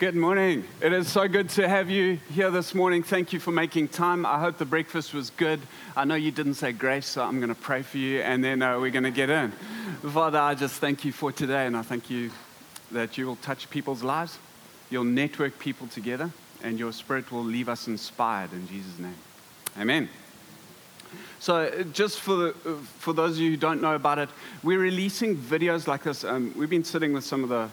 Good morning. It is so good to have you here this morning. Thank you for making time. I hope the breakfast was good. I know you didn't say grace, so I'm going to pray for you and then uh, we're going to get in. Father, I just thank you for today and I thank you that you will touch people's lives, you'll network people together, and your spirit will leave us inspired in Jesus' name. Amen. So, just for, the, for those of you who don't know about it, we're releasing videos like this. Um, we've been sitting with some of the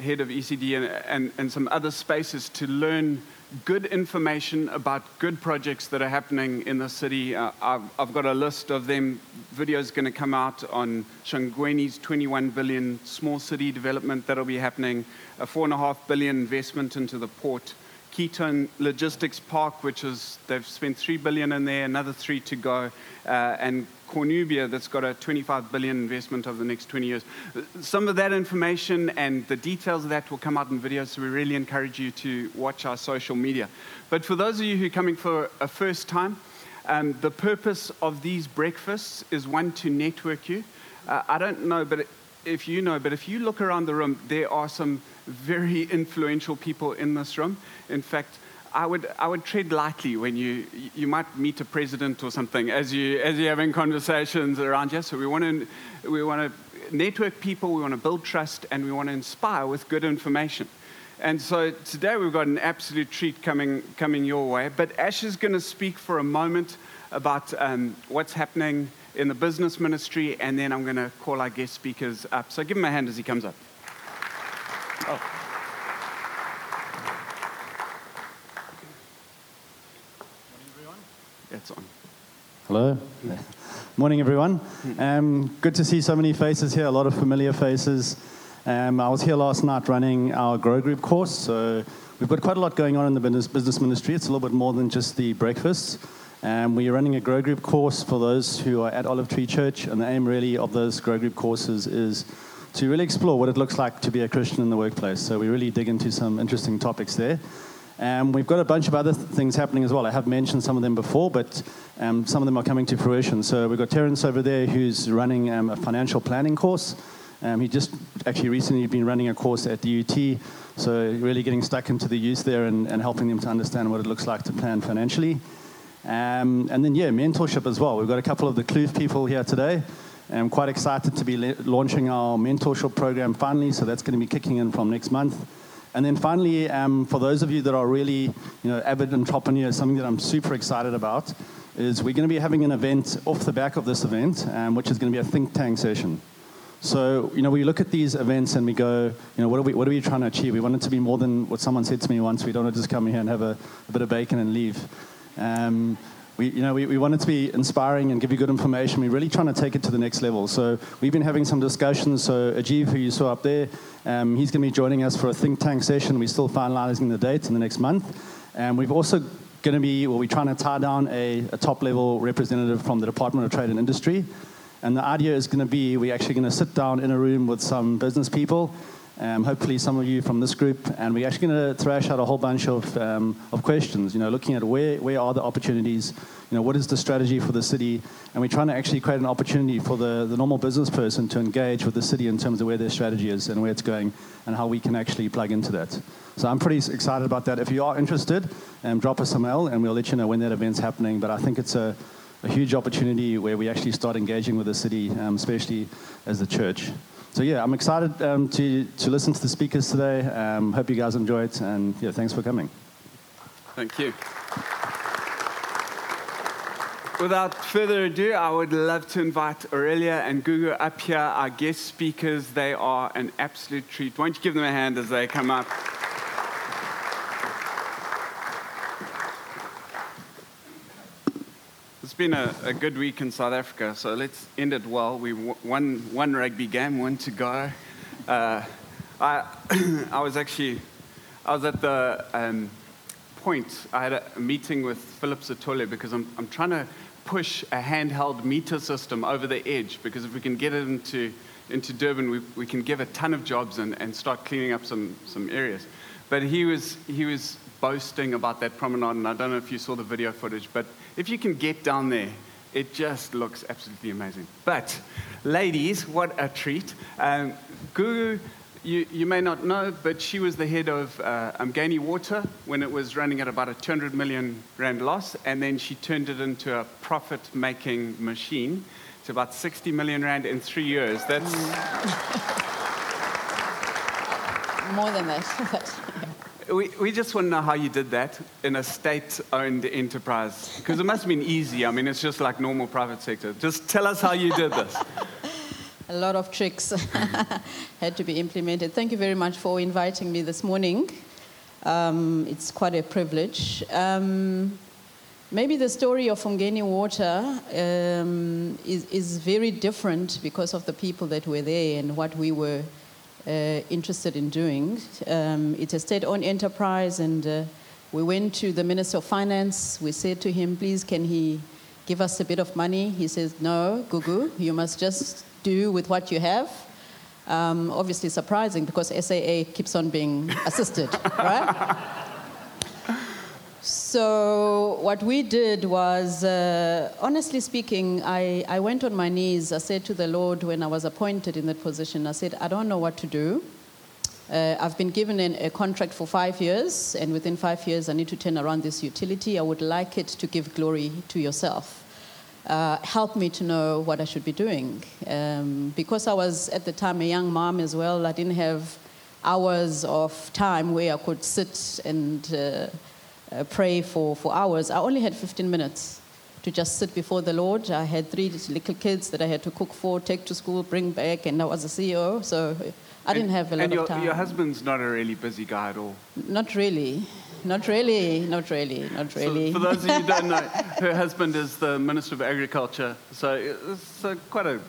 head of ECD and, and, and some other spaces to learn good information about good projects that are happening in the city. Uh, I've, I've, got a list of them. Videos going to come out on Shongweni's 21 billion small city development that'll be happening, a four and a half billion investment into the port. Ketone Logistics Park, which is they've spent three billion in there, another three to go, uh, and Cornubia that's got a 25 billion investment over the next 20 years. Some of that information and the details of that will come out in videos, so we really encourage you to watch our social media. But for those of you who are coming for a first time, um, the purpose of these breakfasts is one to network you. Uh, I don't know, but if you know, but if you look around the room, there are some very influential people in this room. In fact, I would, I would tread lightly when you, you might meet a president or something as, you, as you're having conversations around you. So we want to, we want to network people, we want to build trust, and we want to inspire with good information. And so today we've got an absolute treat coming, coming your way. But Ash is going to speak for a moment about um, what's happening in the business ministry, and then I'm going to call our guest speakers up. So give him a hand as he comes up. Oh. Hello. Morning, everyone. Um, good to see so many faces here, a lot of familiar faces. Um, I was here last night running our Grow Group course, so we've got quite a lot going on in the business, business ministry. It's a little bit more than just the breakfasts. Um, we're running a Grow Group course for those who are at Olive Tree Church, and the aim really of those Grow Group courses is to really explore what it looks like to be a Christian in the workplace. So we really dig into some interesting topics there. Um, we've got a bunch of other th- things happening as well. I have mentioned some of them before, but um, some of them are coming to fruition. So we've got Terence over there who's running um, a financial planning course. Um, he just actually recently been running a course at the UT, so really getting stuck into the youth there and, and helping them to understand what it looks like to plan financially. Um, and then, yeah, mentorship as well. We've got a couple of the Kloof people here today. I'm quite excited to be la- launching our mentorship program finally, so that's going to be kicking in from next month. And then finally, um, for those of you that are really, you know, avid entrepreneurs, something that I'm super excited about is we're going to be having an event off the back of this event, um, which is going to be a think tank session. So, you know, we look at these events and we go, you know, what are we, what are we trying to achieve? We want it to be more than what someone said to me once. We don't want to just come here and have a, a bit of bacon and leave. Um, we, you know, we, we want it to be inspiring and give you good information. We're really trying to take it to the next level. So we've been having some discussions. So Ajiv, who you saw up there, um, he's going to be joining us for a think tank session. We're still finalizing the date in the next month. And we've also going to be, well, we're trying to tie down a, a top level representative from the Department of Trade and Industry. And the idea is going to be we're actually going to sit down in a room with some business people um, hopefully some of you from this group, and we're actually going to thrash out a whole bunch of, um, of questions, you know, looking at where, where are the opportunities, you know, what is the strategy for the city, and we're trying to actually create an opportunity for the, the normal business person to engage with the city in terms of where their strategy is and where it's going, and how we can actually plug into that. So I'm pretty excited about that. If you are interested, um, drop us a mail, and we'll let you know when that event's happening, but I think it's a, a huge opportunity where we actually start engaging with the city, um, especially as the church. So yeah, I'm excited um, to, to listen to the speakers today. Um, hope you guys enjoy it, and yeah, thanks for coming. Thank you. Without further ado, I would love to invite Aurelia and Gugu up here, our guest speakers. They are an absolute treat. Why don't you give them a hand as they come up? Been a, a, good week in South Africa, so let's end it well. We won one rugby game, one to go. Uh, I, I was actually, I was at the um, point. I had a meeting with Philip Sithole because I'm, I'm trying to push a handheld meter system over the edge because if we can get it into into Durban, we, we can give a ton of jobs and, and start cleaning up some, some areas. But he was, he was boasting about that promenade, and I don't know if you saw the video footage, but if you can get down there, it just looks absolutely amazing. But, ladies, what a treat. Um, Gugu, You, you may not know, but she was the head of uh, Water when it was running at about a 200 million rand loss, and then she turned it into a profit making machine. It's about 60 million rand in three years. That's. More than that. We, we just want to know how you did that in a state owned enterprise. Because it must have been easy. I mean, it's just like normal private sector. Just tell us how you did this. a lot of tricks had to be implemented. Thank you very much for inviting me this morning. Um, it's quite a privilege. Um, maybe the story of Umgeni Water um, is, is very different because of the people that were there and what we were uh, interested in doing. Um, it's a state-owned enterprise, and uh, we went to the Minister of Finance. We said to him, please, can he give us a bit of money? He says, no, Gugu, you must just do with what you have. Um, obviously surprising because SAA keeps on being assisted, right? So what we did was, uh, honestly speaking, I, I went on my knees. I said to the Lord when I was appointed in that position, I said, I don't know what to do. Uh, I've been given an, a contract for five years, and within five years, I need to turn around this utility. I would like it to give glory to yourself. Uh, help me to know what I should be doing. Um, because I was at the time a young mom as well, I didn't have hours of time where I could sit and uh, uh, pray for, for hours. I only had 15 minutes to just sit before the Lord. I had three little kids that I had to cook for, take to school, bring back, and I was a CEO, so I didn't have a lot your, of time. And your husband's not a really busy guy at all. Not really. Not really, not really, not really. So for those of you who don't know, her husband is the Minister of Agriculture, so it's uh, quite a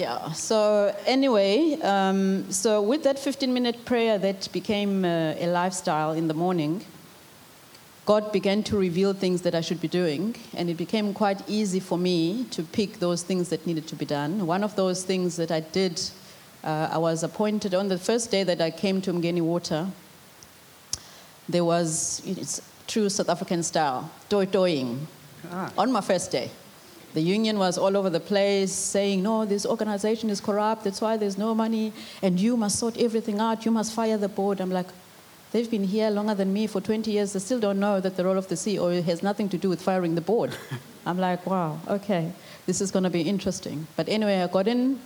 Yeah. So anyway, um, so with that 15-minute prayer that became uh, a lifestyle in the morning, God began to reveal things that I should be doing, and it became quite easy for me to pick those things that needed to be done. One of those things that I did, uh, I was appointed on the first day that I came to Mgeni Water. There was, it's true South African style, toy toying, Ah. on my first day. The union was all over the place saying, no, this organization is corrupt, that's why there's no money, and you must sort everything out, you must fire the board. I'm like, they've been here longer than me for 20 years, they still don't know that the role of the CEO has nothing to do with firing the board. I'm like, wow, okay, this is going to be interesting. But anyway, I got in,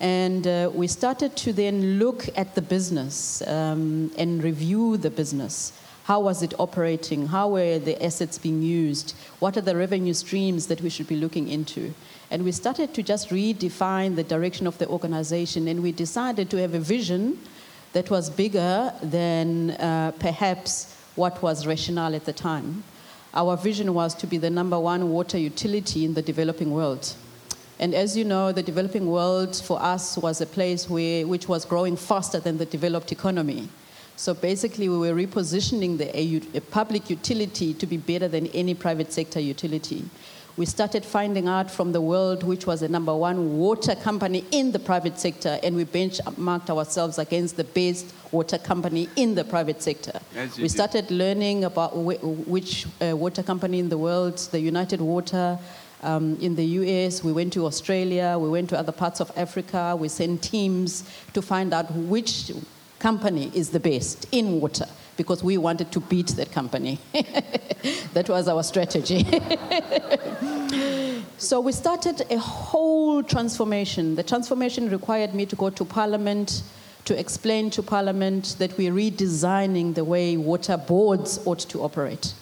and uh, we started to then look at the business um, and review the business. How was it operating? How were the assets being used? What are the revenue streams that we should be looking into? And we started to just redefine the direction of the organization, and we decided to have a vision that was bigger than uh, perhaps what was rational at the time. Our vision was to be the number one water utility in the developing world. And as you know, the developing world for us was a place where, which was growing faster than the developed economy. So basically, we were repositioning the, a, a public utility to be better than any private sector utility. We started finding out from the world which was the number one water company in the private sector, and we benchmarked ourselves against the best water company in the private sector. We do. started learning about which uh, water company in the world, the United Water, um, in the US, we went to Australia, we went to other parts of Africa, we sent teams to find out which company is the best in water because we wanted to beat that company. that was our strategy. so we started a whole transformation. The transformation required me to go to Parliament to explain to Parliament that we're redesigning the way water boards ought to operate.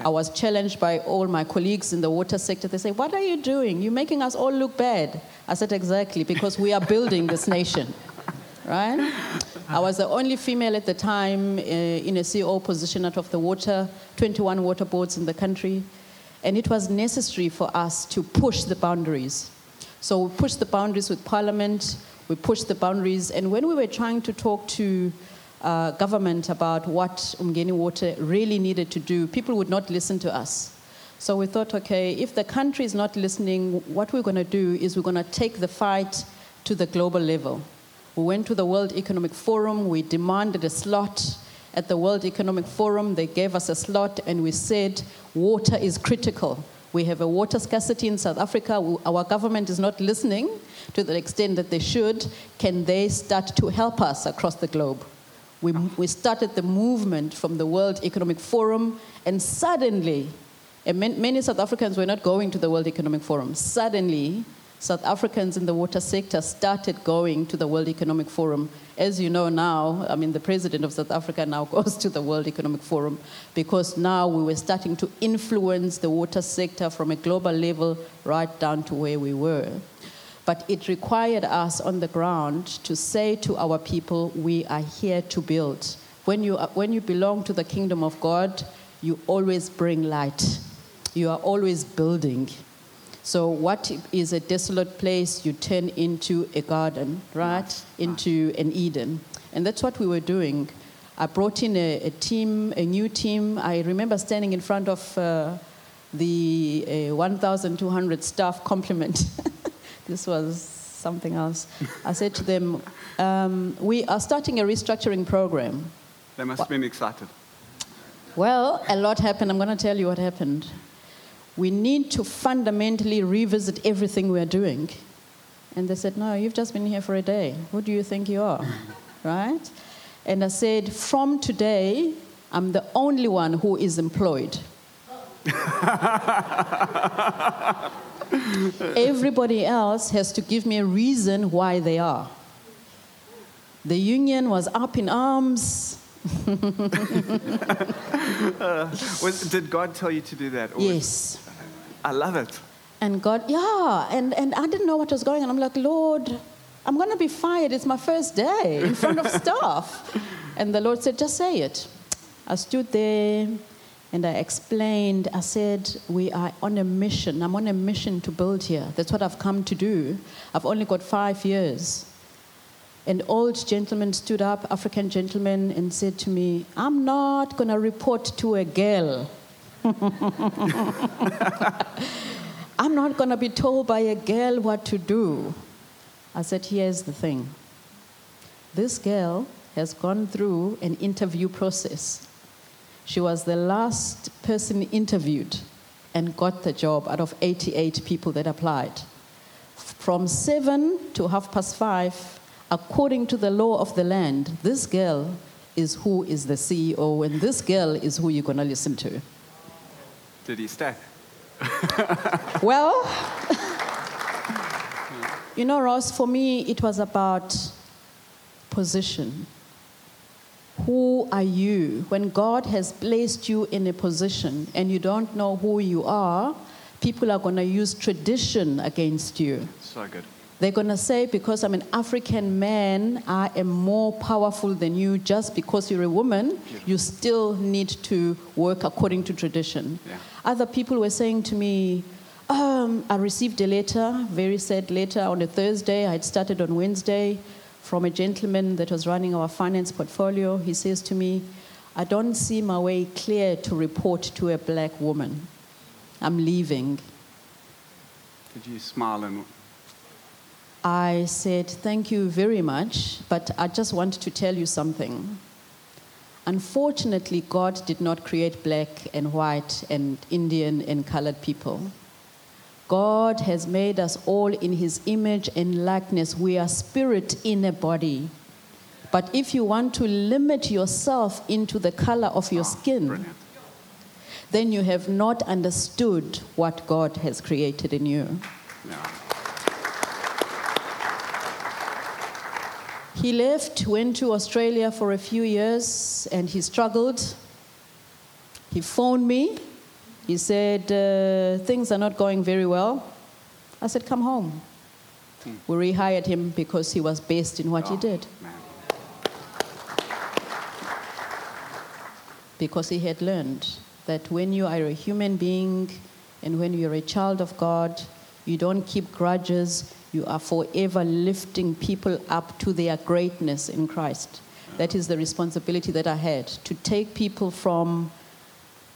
I was challenged by all my colleagues in the water sector. They say, What are you doing? You're making us all look bad. I said, Exactly, because we are building this nation. Right? I was the only female at the time uh, in a CEO position out of the water, 21 water boards in the country. And it was necessary for us to push the boundaries. So we pushed the boundaries with Parliament, we pushed the boundaries, and when we were trying to talk to uh, government about what Umgeni Water really needed to do, people would not listen to us. So we thought, okay, if the country is not listening, what we're going to do is we're going to take the fight to the global level. We went to the World Economic Forum, we demanded a slot at the World Economic Forum. They gave us a slot, and we said, water is critical We have a water scarcity in South Africa. Our government is not listening to the extent that they should. Can they start to help us across the globe? We, we started the movement from the World Economic Forum, and suddenly, and many South Africans were not going to the World Economic Forum. Suddenly, South Africans in the water sector started going to the World Economic Forum. As you know now, I mean, the president of South Africa now goes to the World Economic Forum because now we were starting to influence the water sector from a global level right down to where we were. But it required us on the ground to say to our people, we are here to build. When you, are- when you belong to the kingdom of God, you always bring light. You are always building. So, what is a desolate place, you turn into a garden, right? Into an Eden. And that's what we were doing. I brought in a, a team, a new team. I remember standing in front of uh, the uh, 1,200 staff complement. this was something else. I said to them, um, We are starting a restructuring program. They must have been excited. Well, a lot happened. I'm going to tell you what happened. We need to fundamentally revisit everything we are doing. And they said, No, you've just been here for a day. Who do you think you are? right? And I said, From today, I'm the only one who is employed. Everybody else has to give me a reason why they are. The union was up in arms. Uh, was, did God tell you to do that? or was- Yes. I love it. And God, yeah, and, and I didn't know what was going on. I'm like, Lord, I'm going to be fired. It's my first day in front of staff. And the Lord said, just say it. I stood there and I explained. I said, we are on a mission. I'm on a mission to build here. That's what I've come to do. I've only got five years. An old gentleman stood up, African gentleman, and said to me, I'm not going to report to a girl. I'm not going to be told by a girl what to do. I said, Here's the thing this girl has gone through an interview process. She was the last person interviewed and got the job out of 88 people that applied. From seven to half past five, according to the law of the land, this girl is who is the CEO, and this girl is who you're going to listen to. Did he stay? Well, you know, Ross, for me, it was about position. Who are you? When God has placed you in a position and you don't know who you are, people are going to use tradition against you. So good. They're going to say, because I'm an African man, I am more powerful than you. Just because you're a woman, you still need to work according to tradition. Yeah. Other people were saying to me, um, I received a letter, very sad letter, on a Thursday. I had started on Wednesday from a gentleman that was running our finance portfolio. He says to me, I don't see my way clear to report to a black woman. I'm leaving. Did you smile and I said, Thank you very much, but I just want to tell you something. Unfortunately, God did not create black and white and Indian and colored people. God has made us all in his image and likeness. We are spirit in a body. But if you want to limit yourself into the color of your skin, then you have not understood what God has created in you. Yeah. He left, went to Australia for a few years, and he struggled. He phoned me. He said, uh, Things are not going very well. I said, Come home. We rehired him because he was best in what he Oh, did, Man. because he had learned that when you are a human being and when you're a child of God, you don't keep grudges. You are forever lifting people up to their greatness in Christ. That is the responsibility that I had to take people from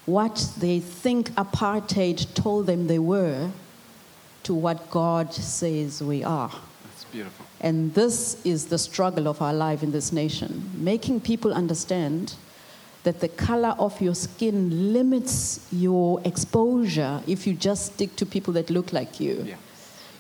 what they think apartheid told them they were to what God says we are. That's beautiful. And this is the struggle of our life in this nation making people understand that the color of your skin limits your exposure if you just stick to people that look like you. Yeah.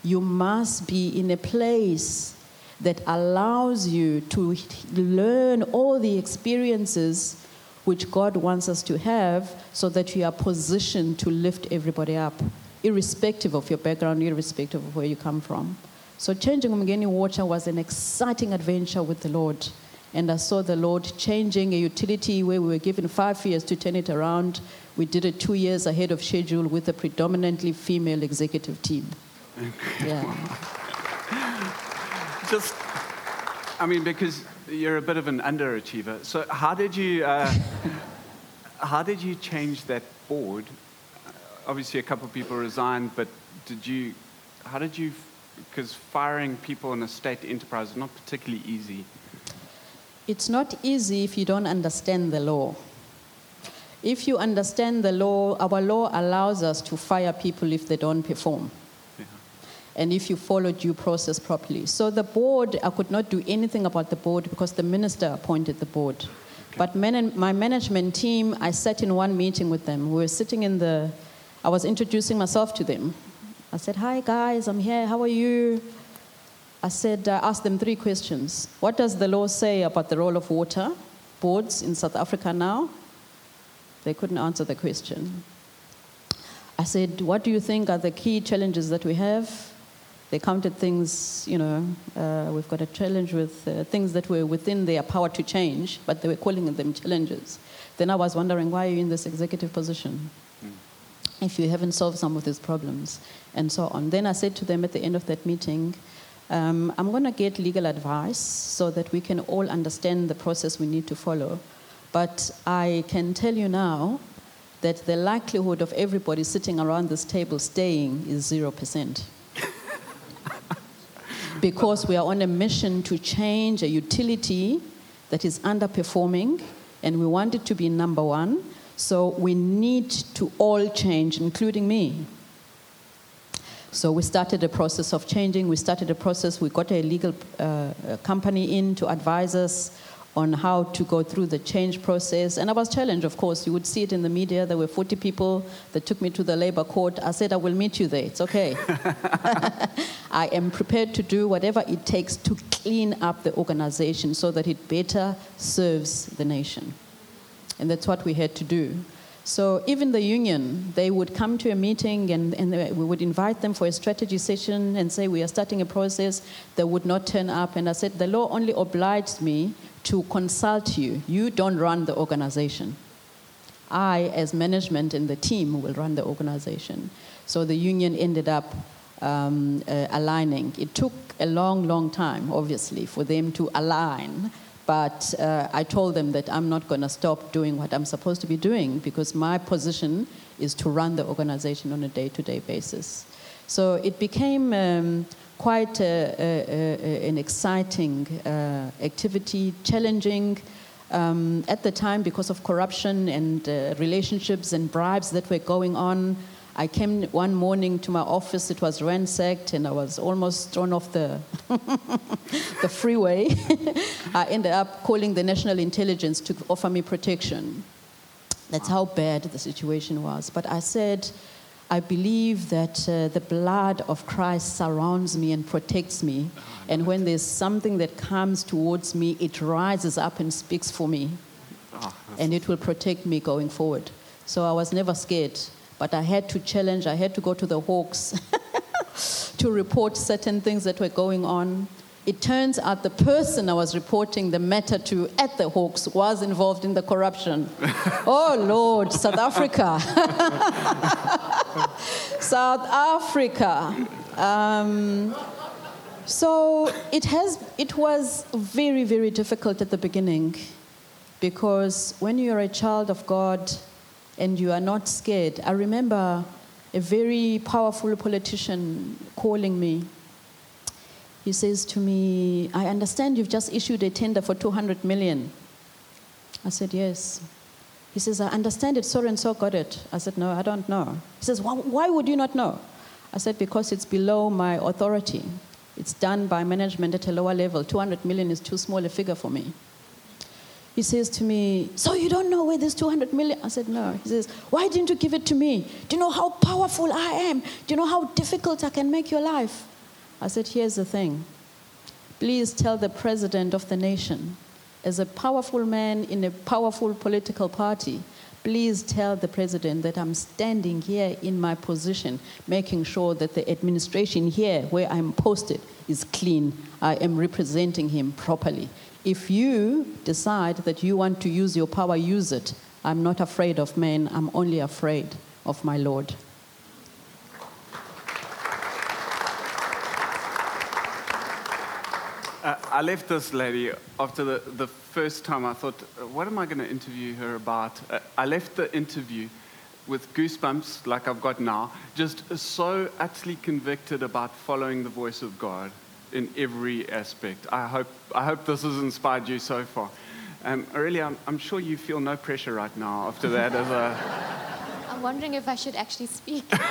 You must be in a place that allows you to learn all the experiences which God wants us to have so that you are positioned to lift everybody up, irrespective of your background, irrespective of where you come from. So, changing Umgeni Water was an exciting adventure with the Lord. And I saw the Lord changing a utility where we were given five years to turn it around. We did it two years ahead of schedule with a predominantly female executive team. Yeah. Just, I mean, because you're a bit of an underachiever. So how did you, uh, how did you change that board? Obviously, a couple of people resigned, but did you, how did you, because firing people in a state enterprise is not particularly easy. It's not easy if you don't understand the law. If you understand the law, our law allows us to fire people if they don't perform. And if you follow due process properly. So the board, I could not do anything about the board because the minister appointed the board. But man- my management team, I sat in one meeting with them. We were sitting in the, I was introducing myself to them. I said, Hi guys, I'm here, how are you? I said, I asked them three questions. What does the law say about the role of water boards in South Africa now? They couldn't answer the question. I said, What do you think are the key challenges that we have? They counted things, you know, uh, we've got a challenge with uh, things that were within their power to change, but they were calling them challenges. Then I was wondering, why are you in this executive position? If you haven't solved some of these problems, and so on. Then I said to them at the end of that meeting, um, I'm going to get legal advice so that we can all understand the process we need to follow. But I can tell you now that the likelihood of everybody sitting around this table staying is 0%. Because we are on a mission to change a utility that is underperforming and we want it to be number one. So we need to all change, including me. So we started a process of changing. We started a process. We got a legal uh, company in to advise us on how to go through the change process. And I was challenged, of course. You would see it in the media. There were 40 people that took me to the labor court. I said, I will meet you there. It's okay. I am prepared to do whatever it takes to clean up the organization so that it better serves the nation. And that's what we had to do. So even the union, they would come to a meeting and, and they- we would invite them for a strategy session and say, we are starting a process. They would not turn up. And I said, the law only obliged me to consult you. You don't run the organization. I, as management and the team, will run the organization. So the union ended up um, uh, aligning. It took a long, long time, obviously, for them to align. But uh, I told them that I'm not going to stop doing what I'm supposed to be doing because my position is to run the organization on a day to day basis. So it became um, quite a, a, an exciting uh, activity, challenging um, at the time because of corruption and uh, relationships and bribes that were going on. I came one morning to my office, it was ransacked, and I was almost thrown off the, the freeway. I ended up calling the national intelligence to offer me protection. That's how bad the situation was. But I said, I believe that uh, the blood of Christ surrounds me and protects me. And when there's something that comes towards me, it rises up and speaks for me. And it will protect me going forward. So I was never scared. But I had to challenge, I had to go to the Hawks to report certain things that were going on. It turns out the person I was reporting the matter to at the Hawks was involved in the corruption. oh, Lord, South Africa. South Africa. Um, so it, has, it was very, very difficult at the beginning because when you're a child of God and you are not scared, I remember a very powerful politician calling me. He says to me, I understand you've just issued a tender for 200 million. I said, Yes. He says, I understand it, so and so got it. I said, No, I don't know. He says, Why, would you not know? I said, Because it's below my authority. It's done by management at a lower level. 200 million is too small a figure for me. he says to me, So you don't know where this 200 million? I said, No. He says, Why didn't you give it to me? Do you know how powerful I am? Do you know how difficult I can make your life? I said, Here's the thing. Please tell the president of the nation, as a powerful man in a powerful political party, please tell the president that I'm standing here in my position, making sure that the administration here, where I'm posted, is clean. I am representing him properly. If you decide that you want to use your power, use it. I'm not afraid of men, I'm only afraid of my Lord. I left this lady after the, the first time. I thought, uh, what am I going to interview her about? Uh, I left the interview with goosebumps like I've got now, just so utterly convicted about following the voice of God in every aspect. I hope, I hope this has inspired you so far. Um, Aurelia, I'm, I'm sure you feel no pressure right now after that as a. I'm wondering if I should actually speak.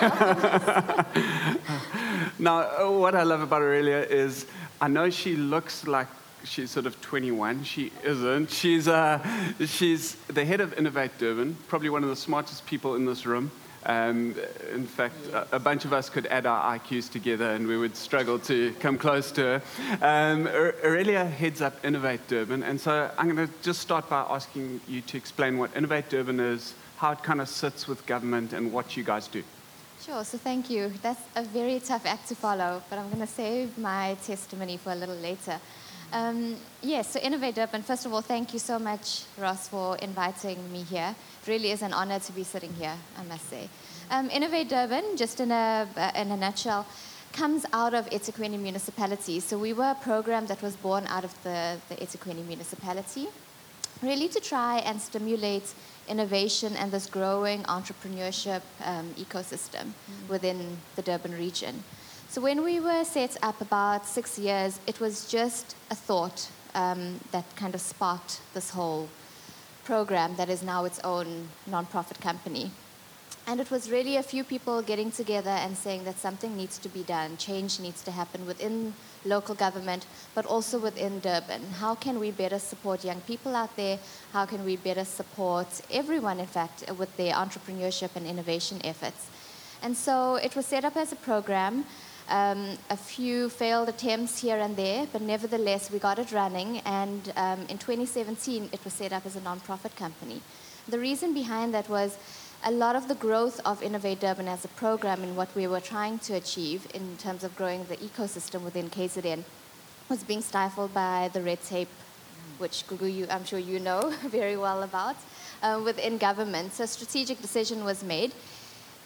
now, uh, what I love about Aurelia is I know she looks like she's sort of 21. She isn't. She's, uh, she's the head of Innovate Durban, probably one of the smartest people in this room. Um, in fact, a, bunch of us could add our IQs together and we would struggle to come close to her. Um, Aurelia heads up Innovate Durban, and so I'm going to just start by asking you to explain what Innovate Durban is, how it kind of sits with government, and what you guys do. Sure, so thank you. That's a very tough act to follow, but I'm going to save my testimony for a little later. Um, yes, so Innovate Durban, first of all, thank you so much, Ross, for inviting me here. It really is an honor to be sitting here, I must say. Um, Innovate Durban, just in a, in a nutshell, comes out of eThekwini municipality. So we were a program that was born out of the, the eThekwini municipality, really to try and stimulate innovation and this growing entrepreneurship um, ecosystem mm. within the Durban region. So when we were set up about six years, it was just a thought um, that kind of sparked this whole program that is now its own nonprofit company. And it was really a few people getting together and saying that something needs to be done, change needs to happen within local government, but also within Durban. How can we better support young people out there? How can we better support everyone, in fact, with their entrepreneurship and innovation efforts? And so it was set up as a program. Um, a few failed attempts here and there, but nevertheless, we got it running. And um, in 2017, it was set up as a nonprofit company. The reason behind that was a lot of the growth of Innovate Durban as a program and what we were trying to achieve in terms of growing the ecosystem within KZN was being stifled by the red tape, which Gugu, you, I'm sure you know very well about, uh, within government. So a strategic decision was made.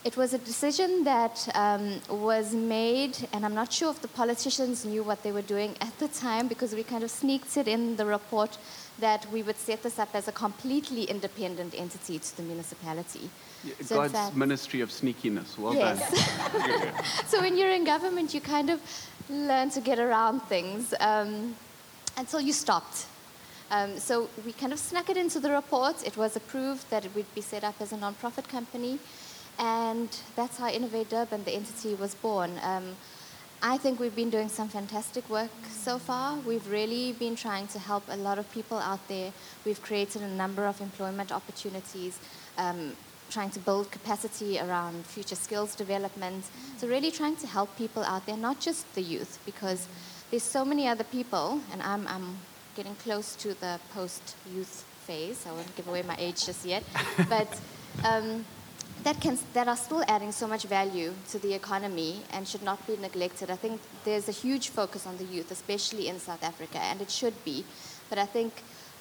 It was a decision that um, was made, and I'm not sure if the politicians knew what they were doing at the time because we kind of sneaked it in the report that we would set this up as a completely independent entity to the municipality. Yeah, so God's fact, ministry of sneakiness. Well yes. done. so when you're in government, you kind of learn to get around things um, until you stopped. Um, so we kind of snuck it into the report. It was approved that it would be set up as a non-profit company. And that's how Innovate Durban, the entity, was born. Um, I think we've been doing some fantastic work so far. We've really been trying to help a lot of people out there. We've created a number of employment opportunities, um, trying to build capacity around future skills development. So, really trying to help people out there, not just the youth, because there's so many other people, and I'm, I'm getting close to the post youth phase. I won't give away my age just yet. but um, that, can, that are still adding so much value to the economy and should not be neglected. I think there's a huge focus on the youth, especially in South Africa, and it should be. But I think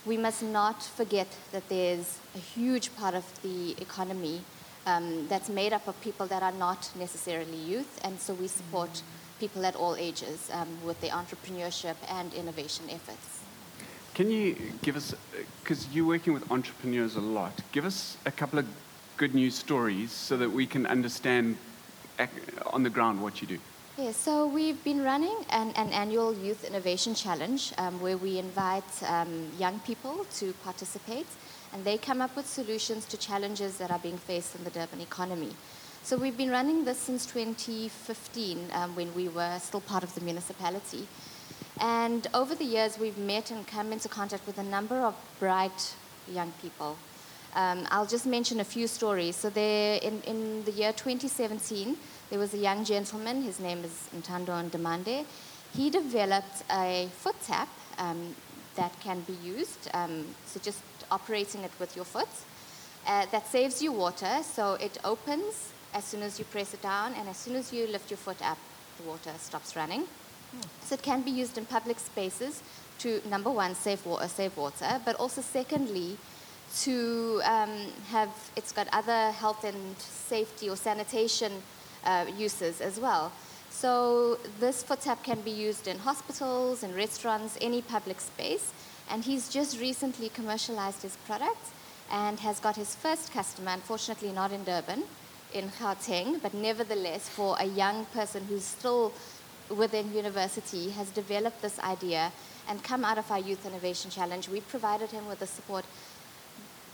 we must not forget that there's a huge part of the economy um, that's made up of people that are not necessarily youth, and so we support people at all ages um, with their entrepreneurship and innovation efforts. Can you give us, because you're working with entrepreneurs a lot, give us a couple of good news stories so that we can understand on the ground what you do? Yeah, so we've been running an, an annual Youth Innovation Challenge um, where we invite um, young people to participate and they come up with solutions to challenges that are being faced in the Durban economy. So we've been running this since 2015 um, when we were still part of the municipality. And over the years, we've met and come into contact with a number of bright young people. Um, I'll just mention a few stories. So, there, in, in the year 2017, there was a young gentleman, his name is Ntando Ndemande. He developed a foot tap um, that can be used, um, so just operating it with your foot, uh, that saves you water. So, it opens as soon as you press it down, and as soon as you lift your foot up, the water stops running. So it can be used in public spaces to, number one, save, wa- uh, save water, but also, secondly, to um, have, it's got other health and safety or sanitation uh, uses as well. So this foot tap can be used in hospitals, in restaurants, any public space. And he's just recently commercialized his product and has got his first customer, unfortunately not in Durban, in Gauteng, but nevertheless for a young person who's still within university has developed this idea and come out of our Youth Innovation Challenge. We provided him with the support,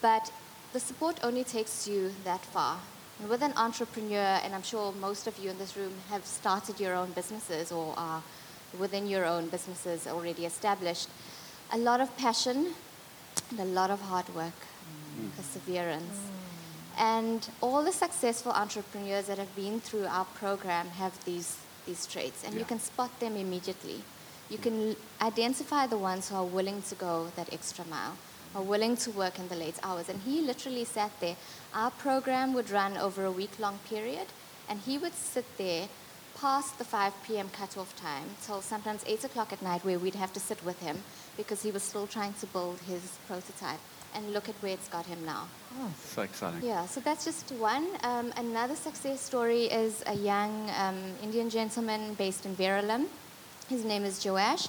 but the support only takes you that far. And with an entrepreneur, and I'm sure most of you in this room have started your own businesses or are within your own businesses already established, a lot of passion and a lot of hard work, mm. perseverance. And all the successful entrepreneurs that have been through our program have these, these traits, and you can spot them immediately. You can identify the ones who are willing to go that extra mile, are willing to work in the late hours. And he literally sat there. Our program would run over a week long period, and he would sit there past the 5 p.m. cutoff time till sometimes 8 o'clock at night, where we'd have to sit with him because he was still trying to build his prototype. And look at where it's got him now. Oh, So exciting. Yeah, so that's just one. Um, another success story is a young um, Indian gentleman based in Verulam. His name is Joash.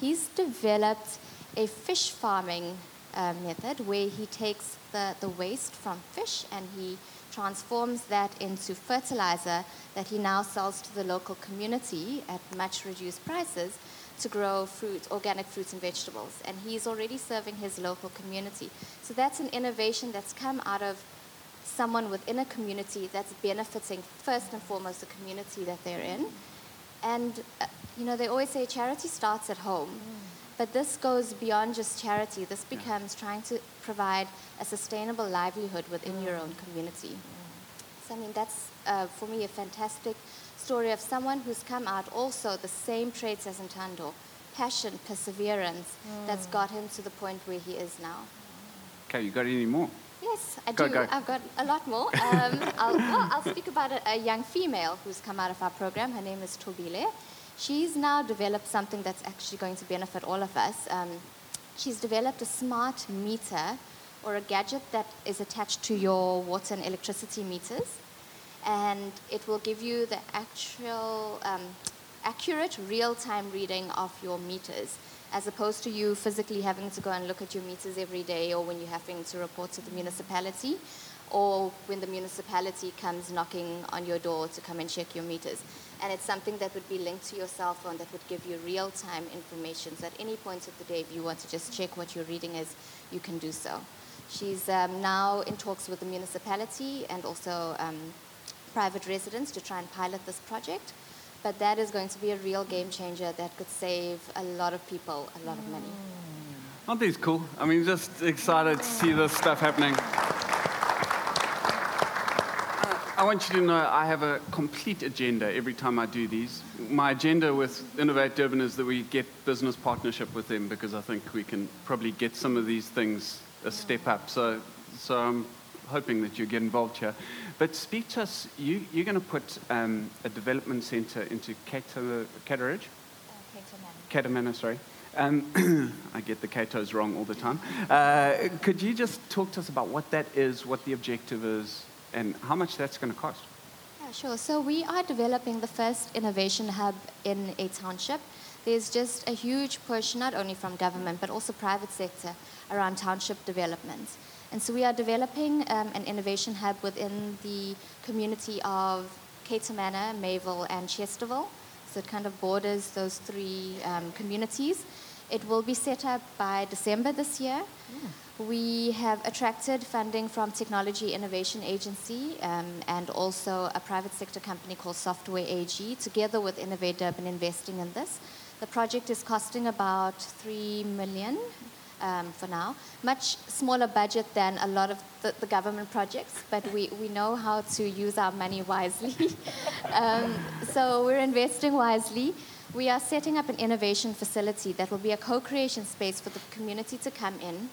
He's developed a fish farming uh, method where he takes the, the waste from fish and he transforms that into fertilizer that he now sells to the local community at much reduced prices to grow fruit, organic fruits and vegetables. And he's already serving his local community. So that's an innovation that's come out of someone within a community that's benefiting first and foremost the community that they're in. And, uh, you know, they always say charity starts at home. But this goes beyond just charity. This becomes trying to provide a sustainable livelihood within your own community. So, I mean, that's uh, for me a fantastic story of someone who's come out also the same traits as Ntando passion, perseverance that's got him to the point where he is now. Okay, you got any more? Yes, I Go, do. go. I've got a lot more. Um, I'll, well, I'll speak about a, a young female who's come out of our program. Her name is Tobile. She's now developed something that's actually going to benefit all of us. Um, she's developed a smart meter or a gadget that is attached to your water and electricity meters. And it will give you the actual, um, accurate real time reading of your meters, as opposed to you physically having to go and look at your meters every day or when you're having to report to the municipality or when the municipality comes knocking on your door to come and check your meters. And it's something that would be linked to your cell phone that would give you real time information. So at any point of the day, if you want to just check what your reading is, you can do so. She's um, now in talks with the municipality and also um, private residents to try and pilot this project. But that is going to be a real game changer that could save a lot of people a lot of money. Aren't these cool? I mean, just excited to see this stuff happening. I want you to know I have a complete agenda every time I do these. My agenda with Innovate Durban is that we get business partnership with them because I think we can probably get some of these things a step up. So, so I'm hoping that you get involved here. But speak to us. You, you're going to put um, a development centre into Cato, Cateridge? Cato Manor, sorry. Um, I get the Catos wrong all the time. Uh, could you just talk to us about what that is, what the objective is, and how much that's going to cost? Yeah, sure. So we are developing the first innovation hub in a township. There's just a huge push, not only from government, but also private sector around township development. And so we are developing um, an innovation hub within the community of Cato Manor, Mayville, and Chesterville. So it kind of borders those three um, communities. It will be set up by December this year. We have attracted funding from Technology Innovation Agency um, and also a private sector company called Software AG, together with Innovate Durban investing in this. The project is costing about three million um, for now. Much smaller budget than a lot of the, the government projects, but we, we know how to use our money wisely. um, so we're investing wisely. We are setting up an innovation facility that will be a co creation space for the community to come in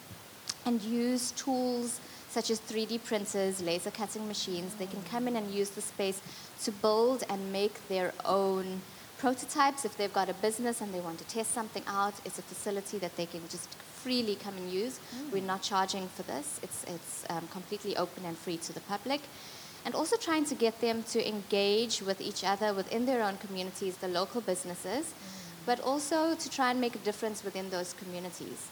and use tools such as 3D printers, laser cutting machines. They can come in and use the space to build and make their own prototypes. If they've got a business and they want to test something out, it's a facility that they can just freely come and use. We're not charging for this, it's, it's um, completely open and free to the public. And also trying to get them to engage with each other within their own communities, the local businesses, but also to try and make a difference within those communities.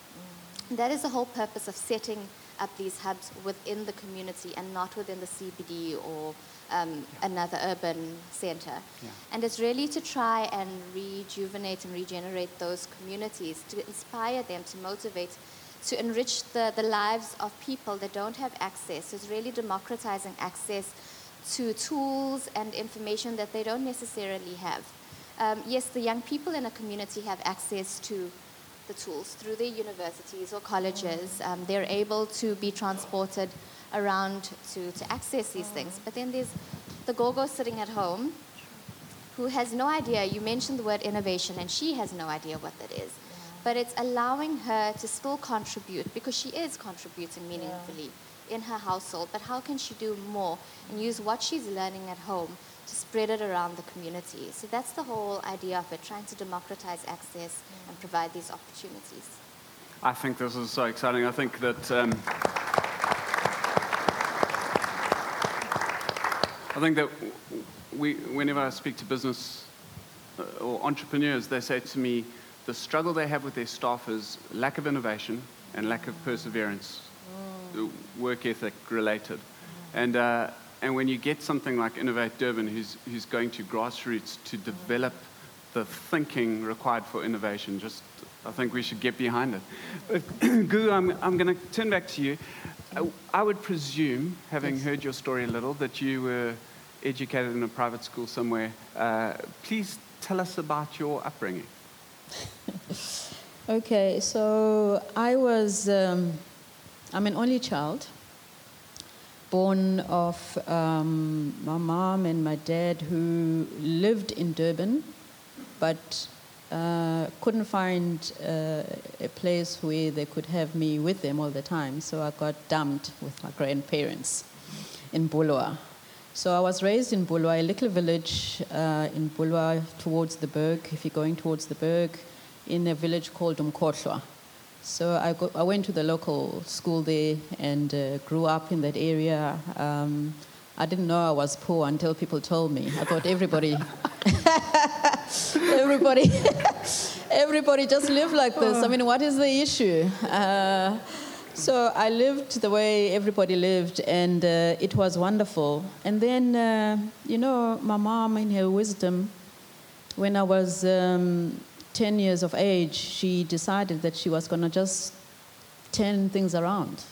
That is the whole purpose of setting up these hubs within the community and not within the CBD or um, another urban center. Yeah. And it's really to try and rejuvenate and regenerate those communities, to inspire them, to motivate, to enrich the, the lives of people that don't have access. So it's really democratizing access to tools and information that they don't necessarily have. Um, yes, the young people in a community have access to the tools through their universities or colleges. Um, they're able to be transported around to, to access these things. But then there's the gogo sitting at home who has no idea. You mentioned the word innovation, and she has no idea what that is. But it's allowing her to still contribute because she is contributing meaningfully in her household. But how can she do more and use what she's learning at home to spread it around the community? So that's the whole idea of it, trying to democratize access and provide these opportunities. I think this is so exciting. I think that um, I think that we, whenever I speak to business uh, or entrepreneurs, they say to me the struggle they have with their staff is lack of innovation and lack of perseverance, work ethic related. And, uh, and when you get something like Innovate Durban, who's, who's going to grassroots to develop the thinking required for innovation, just I think we should get behind it. But, I'm, I'm going to turn back to you. I, I would presume, having heard your story a little, that you were educated in a private school somewhere. Uh, please tell us about your upbringing. Okay, so I was, um, I'm an only child, born of um, my mom and my dad who lived in Durban, but uh, couldn't find uh, a place where they could have me with them all the time. So I got dumped with my grandparents in Bulwer. So I was raised in Bulwer, a little village uh, in Bulwer towards the Berg. If you're going towards the Berg, in a village called Umkotlwa. So I, go, I went to the local school there and uh, grew up in that area. Um, I didn't know I was poor until people told me. I thought everybody, everybody, everybody just lived like this. I mean, what is the issue? Uh, so I lived the way everybody lived, and uh, it was wonderful. And then, uh, you know, my mom, in her wisdom, when I was um, 10 years of age, she decided that she was going to just turn things around.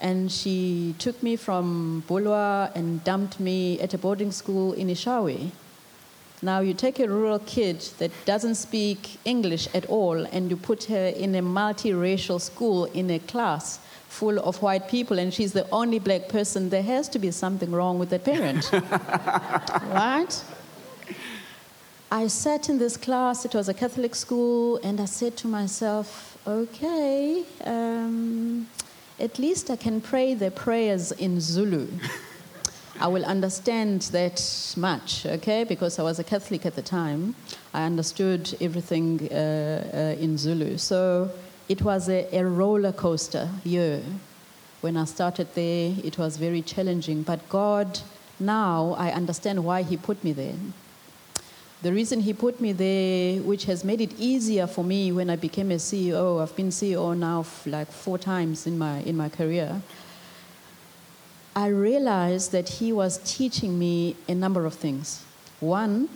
And she took me from Bulwer and dumped me at a boarding school in Eshowe. Now, you take a rural kid that doesn't speak English at all and you put her in a multiracial school in a class full of white people and she's the only black person, there has to be something wrong with that parent. right? I sat in this class, it was a Catholic school, and I said to myself, okay, um, at least I can pray the prayers in Zulu. I will understand that much, okay, because I was a Catholic at the time. I understood everything uh, uh, in Zulu. So it was a, a roller coaster year. When I started there, it was very challenging. But God, now I understand why He put me there. The reason he put me there, which has made it easier for me when I became a CEO, I've been CEO now like four times in my, in my career. I realized that he was teaching me a number of things. One,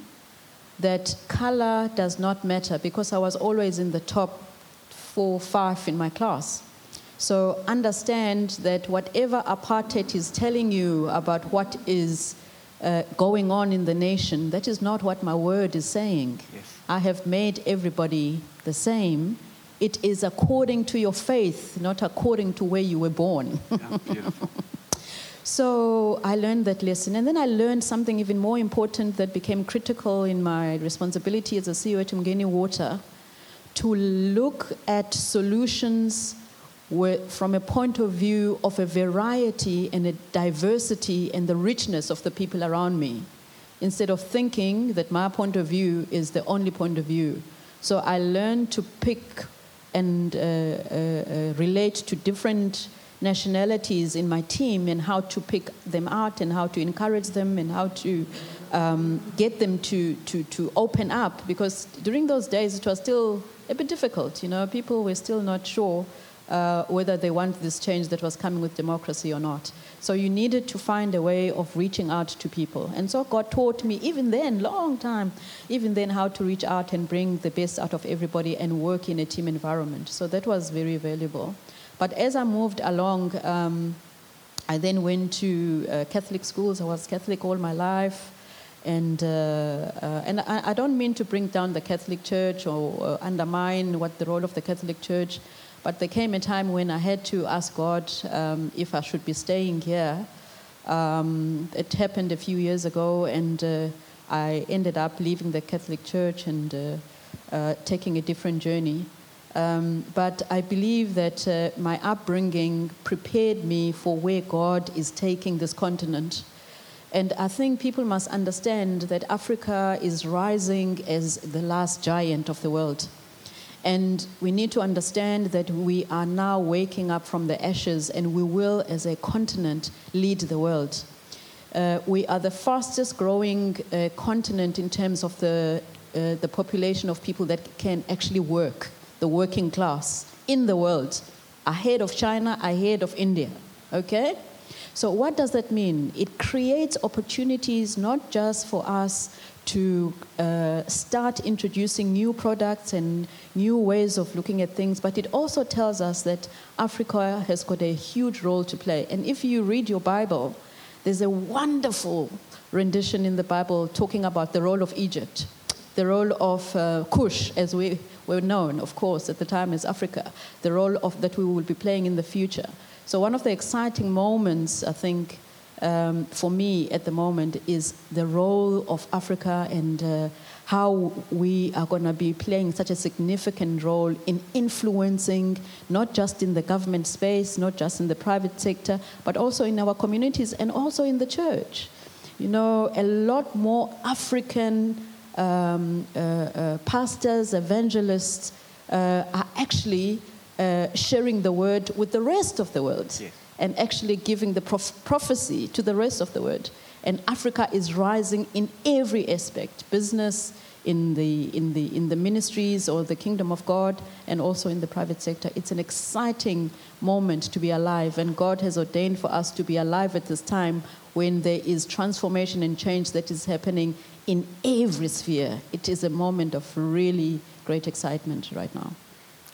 that color does not matter because I was always in the top four, five in my class. So understand that whatever apartheid is telling you about what is uh, going on in the nation, that is not what my word is saying. Yes. I have made everybody the same. It is according to your faith, not according to where you were born. Yeah, beautiful. So I learned that lesson. And then I learned something even more important that became critical in my responsibility as a CEO at Mgeni Water to look at solutions from a point of view of a variety and a diversity and the richness of the people around me instead of thinking that my point of view is the only point of view. So I learned to pick and uh, uh, uh, relate to different nationalities in my team and how to pick them out and how to encourage them and how to um, get them to, to, to open up because during those days it was still a bit difficult you know. People were still not sure uh, whether they want this change that was coming with democracy or not. So you needed to find a way of reaching out to people. And so god taught me even then long time even then how to reach out and bring the best out of everybody and work in a team environment. So that was very valuable but as i moved along um, I then went to uh, Catholic schools. I was Catholic all my life. And, uh, uh, and I, I don't mean to bring down the Catholic Church or undermine what the role of the Catholic Church, but there came a time when I had to ask God um, if I should be staying here. Um, it happened a few years ago, and uh, I ended up leaving the Catholic Church and uh, uh, taking a different journey. Um, but I believe that uh, my upbringing prepared me for where God is taking this continent. And I think people must understand that Africa is rising as the last giant of the world. And we need to understand that we are now waking up from the ashes and we will, as a continent, lead the world. Uh, we are the fastest growing uh, continent in terms of the, uh, the population of people that can actually work, the working class in the world, ahead of China, ahead of India. Okay? So, what does that mean? It creates opportunities not just for us to uh, start introducing new products and new ways of looking at things, but it also tells us that Africa has got a huge role to play. And if you read your Bible, there's a wonderful rendition in the Bible talking about the role of Egypt, the role of uh, as we were known, of course, at the time as Africa, the role of, that we will be playing in the future. So, one of the exciting moments, I think, um, for me at the moment is the role of Africa and uh, how we are going to be playing such a significant role in influencing not just in the government space, not just in the private sector, but also in our communities and also in the church. You know, a lot more African um, uh, uh, pastors, evangelists uh, are actually uh, sharing the word with the rest of the world Yes. and actually giving the prof- prophecy to the rest of the world. And Africa is rising in every aspect business, in the, in, the, in the ministries or the kingdom of God, and also in the private sector. It's an exciting moment to be alive, and God has ordained for us to be alive at this time when there is transformation and change that is happening in every sphere. It is a moment of really great excitement right now.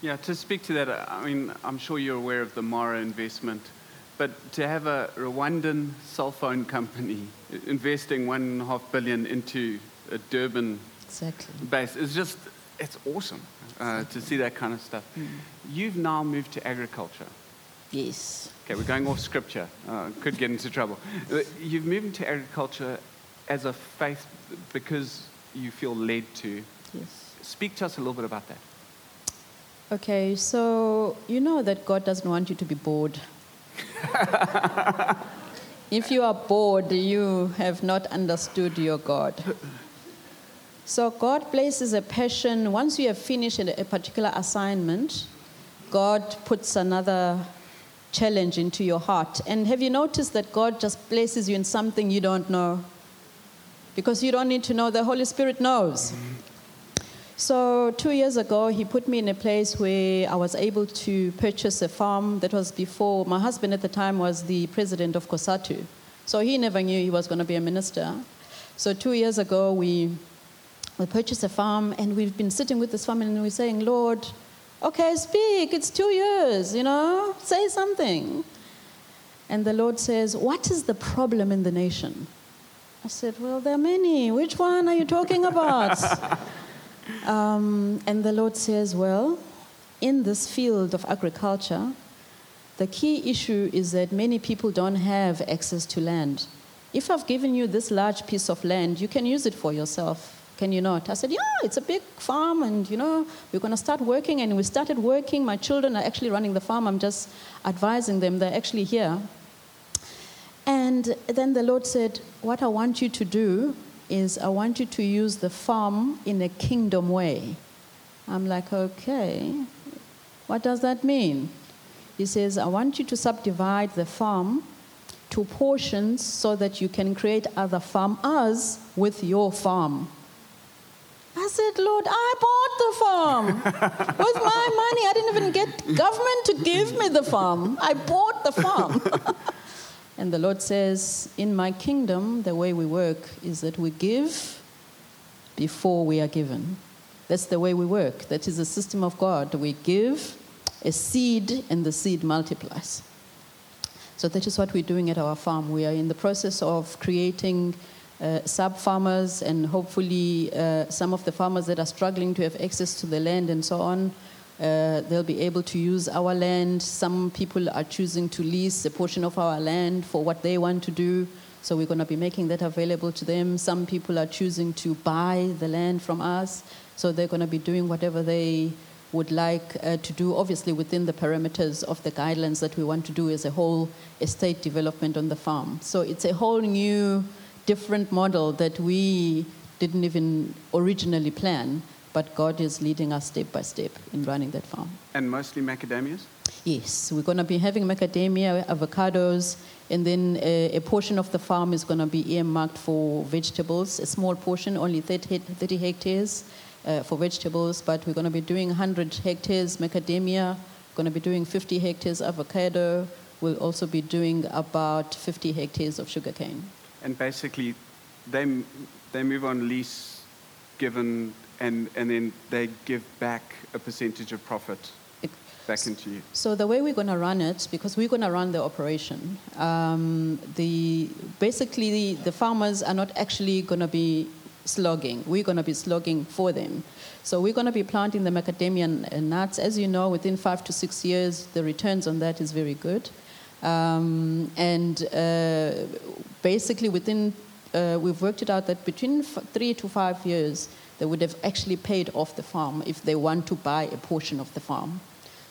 Yeah, to speak to that, I mean, I'm sure you're aware of the Mara investment, but to have a Rwandan cell phone company investing one and a half billion into a Durban Exactly. base is just, it's awesome uh, to see that kind of stuff. You've now moved to agriculture. Yes. Okay, we're going off scripture. Uh, could get into trouble. Uh, You've moved into agriculture as a faith because you feel led to. Yes. Speak to us a little bit about that. Okay, so you know that God doesn't want you to be bored. if you are bored, you have not understood your God. So God places a passion. Once you have finished a a particular assignment, God puts another challenge into your heart. And have you noticed that God just places you in something you don't know? Because you don't need to know, the Holy Spirit knows. So, two years ago, he put me in a place where I was able to purchase a farm that was before my husband at the time was the president of COSATU. So, he never knew he was going to be a minister. So, two years ago, we, we purchased a farm and we've been sitting with this farm and we're saying, Lord, okay, speak, it's two years, you know, say something. And the Lord says, What is the problem in the nation? I said, Well, there are many. Which one are you talking about? Um, and the Lord says, Well, in this field of agriculture, the key issue is that many people don't have access to land. If I've given you this large piece of land, you can use it for yourself. Can you not? I said, Yeah, it's a big farm, and you know, we're going to start working. And we started working. My children are actually running the farm. I'm just advising them. They're actually here. And then the Lord said, What I want you to do is I want you to use the farm in a kingdom way. I'm like, Okay, what does that mean? He says, I want you to subdivide the farm to portions so that you can create other farmers with your farm. I said, Lord, I bought the farm with my money. I didn't even get government to give me the farm. I bought the farm. and the Lord says, In my kingdom, the way we work is that we give before we are given. That's the way we work. That is the system of God. We give a seed, and the seed multiplies. So that is what we're doing at our farm. We are in the process of creating uh, sub farmers and hopefully uh, some of the farmers that are struggling to have access to the land and so on. Uh, they'll be able to use our land. Some people are choosing to lease a portion of our land for what they want to do. So we're going to be making that available to them. Some people are choosing to buy the land from us. So they're going to be doing whatever they would like uh, to do, obviously within the parameters of the guidelines that we want to do as a whole estate development on the farm. So it's a whole new, different model that we didn't even originally plan, but God is leading us step by step in running that farm. And mostly macadamias? Yes, we're going to be having macadamia, avocados, and then a, a portion of the farm is going to be earmarked for vegetables, a small portion, only 30, 30 hectares uh, for vegetables, but we're going to be doing 100 hectares macadamia, going to be doing 50 hectares avocado. We'll also be doing about 50 hectares of sugarcane. And basically, they, they move on lease given, and, and then they give back a percentage of profit back into you. So the way we're going to run it, because we're going to run the operation, um, the basically the, the farmers are not actually going to be slogging. We're going to be slogging for them. So we're going to be planting the macadamia nuts. As you know, within five to six years, the returns on that is very good. Um, and uh, basically, within uh, we've worked it out that between f- three to five years, they would have actually paid off the farm if they want to buy a portion of the farm.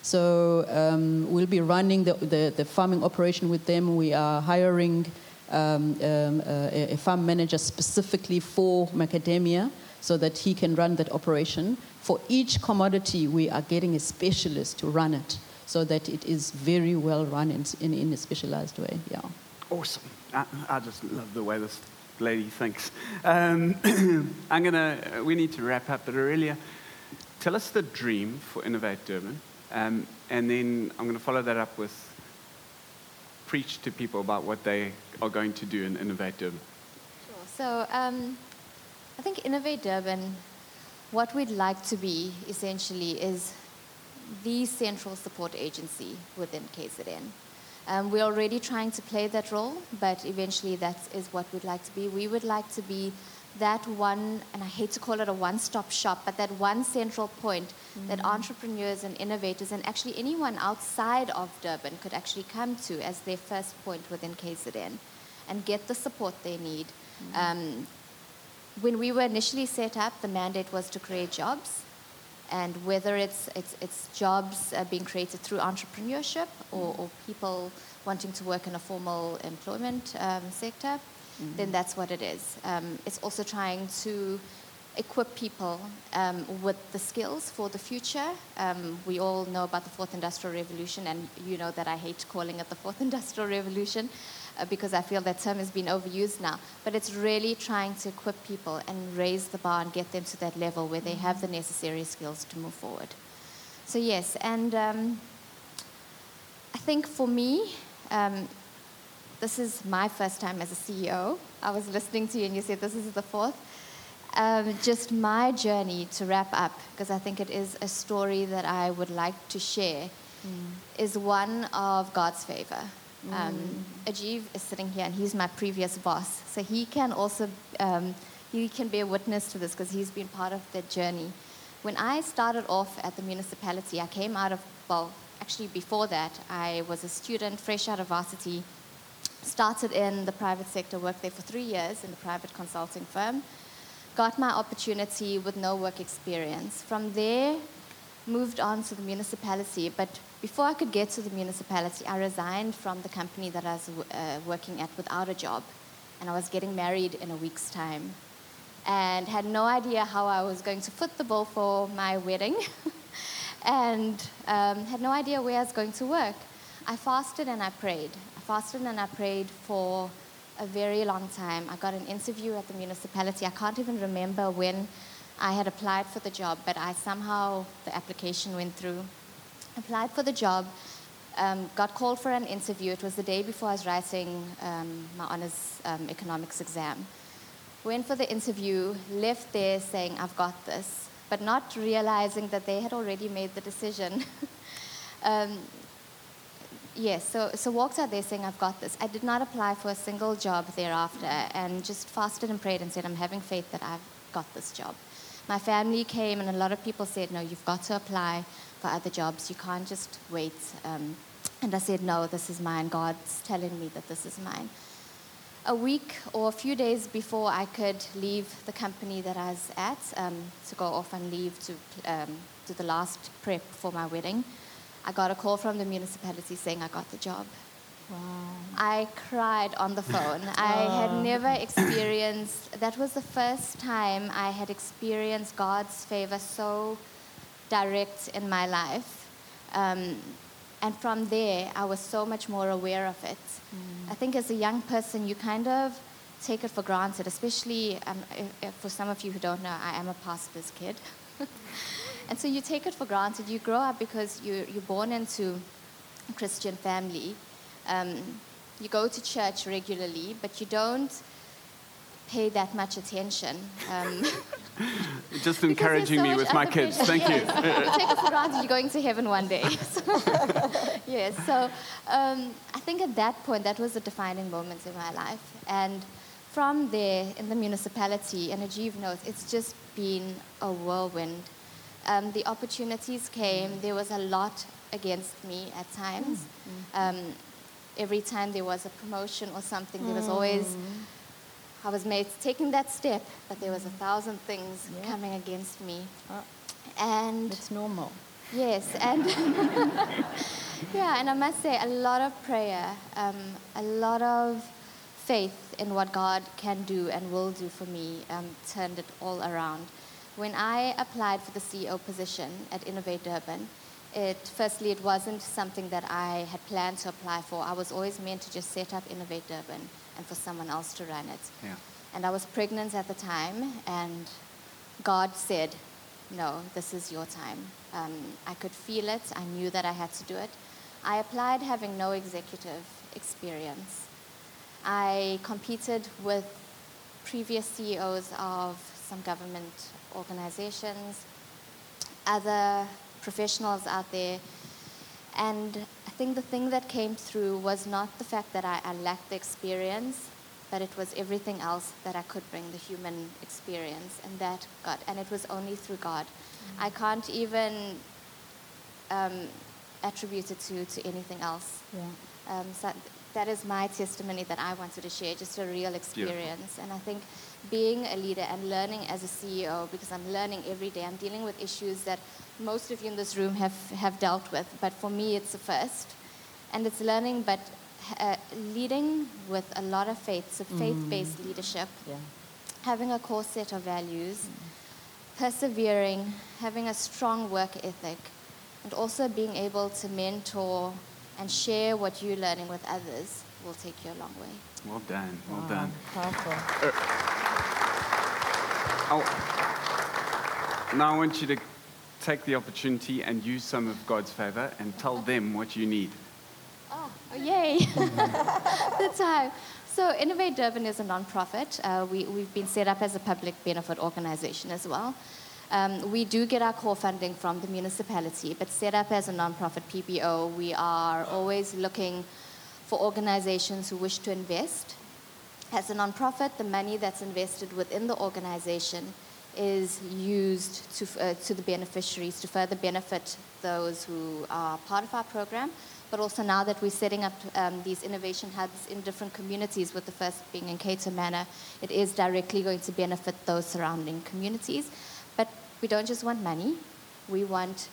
So um, we'll be running the, the, the, farming operation with them. We are hiring um, um, uh, a farm manager specifically for macadamia so that he can run that operation. For each commodity, we are getting a specialist to run it so that it is very well run in, in, in a specialized way. Yeah. Awesome. I, I, just love the way this lady thanks. Um, I'm gonna. We need to wrap up, but Aurelia, tell us the dream for Innovate Durban, um, and then I'm to follow that up with preach to people about what they are going to do in Innovate Durban. Sure. So um, I think Innovate Durban, what we'd like to be essentially is the central support agency within KZN. Um, we're already trying to play that role, but eventually that is what we'd like to be. We would like to be that one, and I hate to call it a one stop shop, but that one central point mm-hmm. that entrepreneurs and innovators and actually anyone outside of Durban could actually come to as their first point within KZN and get the support they need. Mm-hmm. Um, when we were initially set up, the mandate was to create jobs. And whether it's, it's, it's jobs uh, being created through entrepreneurship or, or, people wanting to work in a formal employment um, sector, mm-hmm. then that's what it is. Um, it's also trying to equip people um, with the skills for the future. Um, we all know about the fourth industrial revolution, and you know that I hate calling it the fourth industrial revolution because I feel that term has been overused now. But it's really trying to equip people and raise the bar and get them to that level where they have the necessary skills to move forward. So, yes, and um, I think for me, um, this is my first time as a CEO. I was listening to you and you said this is the fourth. Um, just my journey to wrap up, because I think it is a story that I would like to share, mm. is one of God's favor. Um. Ajiv is sitting here, and he's my previous boss, so he can also um, he can bear witness to this because he's been part of that journey. When I started off at the municipality, I came out of, well, actually before that, I was a student fresh out of varsity, started in the private sector, worked there for three years in the private consulting firm, got my opportunity with no work experience. From there, moved on to the municipality, but before I could get to the municipality, I resigned from the company that I was uh, working at without a job, and I was getting married in a week's time, and had no idea how I was going to foot the bill for my wedding, and um, had no idea where I was going to work. I fasted and I prayed. I fasted and I prayed for a very long time. I got an interview at the municipality. I can't even remember when I had applied for the job, but I somehow, the application went through. Applied for the job, um, got called for an interview. It was the day before I was writing um, my honors um, economics exam. Went for the interview, left there saying, I've got this, but not realizing that they had already made the decision. um, yes, so, so walked out there saying, I've got this. I did not apply for a single job thereafter and just fasted and prayed and said, I'm having faith that I've got this job. My family came, and a lot of people said, No, you've got to apply for other jobs. You can't just wait. Um, and I said, No, this is mine. God's telling me that this is mine. A week or a few days before I could leave the company that I was at um, to go off and leave to um, do the last prep for my wedding, I got a call from the municipality saying I got the job. Wow. I cried on the phone. I had never experienced, that was the first time I had experienced God's favor so direct in my life. Um, and from there, I was so much more aware of it. I think as a young person, you kind of take it for granted, especially um, if, if for some of you who don't know, I am a pastor's kid. and so you take it for granted. You grow up because you, you're born into a Christian family. Um, you go to church regularly, but you don't pay that much attention. Um, Just encouraging so me with my kids. Thank you. Yes. you take it for granted you're going to heaven one day. yes, so um, I think at that point, that was a defining moment in my life. And from there, in the municipality, and Ajiv knows, it's just been a whirlwind. Um, the opportunities came, there was a lot against me at times. Um, every time there was a promotion or something, there was always I was made taking that step, but there was a thousand things Yeah. coming against me. Ah. And It's normal. yes, and yeah, and I must say a lot of prayer, um, a lot of faith in what God can do and will do for me um, turned it all around. When I applied for the CEO position at Innovate Durban, it firstly it wasn't something that I had planned to apply for. I was always meant to just set up Innovate Durban and for someone else to run it. Yeah. And I was pregnant at the time, and God said, No, this is your time. Um, I could feel it, I knew that I had to do it. I applied having no executive experience. I competed with previous CEOs of some government organizations, other professionals out there. And I think the thing that came through was not the fact that I, I lacked the experience, but it was everything else that I could bring the human experience, and that God, and it was only through God. I can't even um, attribute it to, to anything else. Yeah. Um, so that is my testimony that I wanted to share, just a real experience. And I think being a leader and learning as a CEO, because I'm learning every day, I'm dealing with issues that most of you in this room have, have dealt with, but for me it's a first. And it's learning, but uh, leading with a lot of faith, so faith based leadership, Yeah. having a core set of values, persevering, having a strong work ethic, and also being able to mentor and share what you're learning with others will take you a long way. Well done. Well Wow, done. Powerful. I'll, now I want you to take the opportunity and use some of God's favor and tell them what you need. Oh, yay! the time. So, Innovate Durban is a nonprofit. Uh, we, we've been set up as a public benefit organization as well. Um, we do get our core funding from the municipality, but set up as a nonprofit PBO, we are always looking for organizations who wish to invest. As a nonprofit, the money that's invested within the organization is used to, uh, to the beneficiaries to further benefit those who are part of our program. But also now that we're setting up um, these innovation hubs in different communities, with the first being in Cato Manor, it is directly going to benefit those surrounding communities. But we don't just want money, we want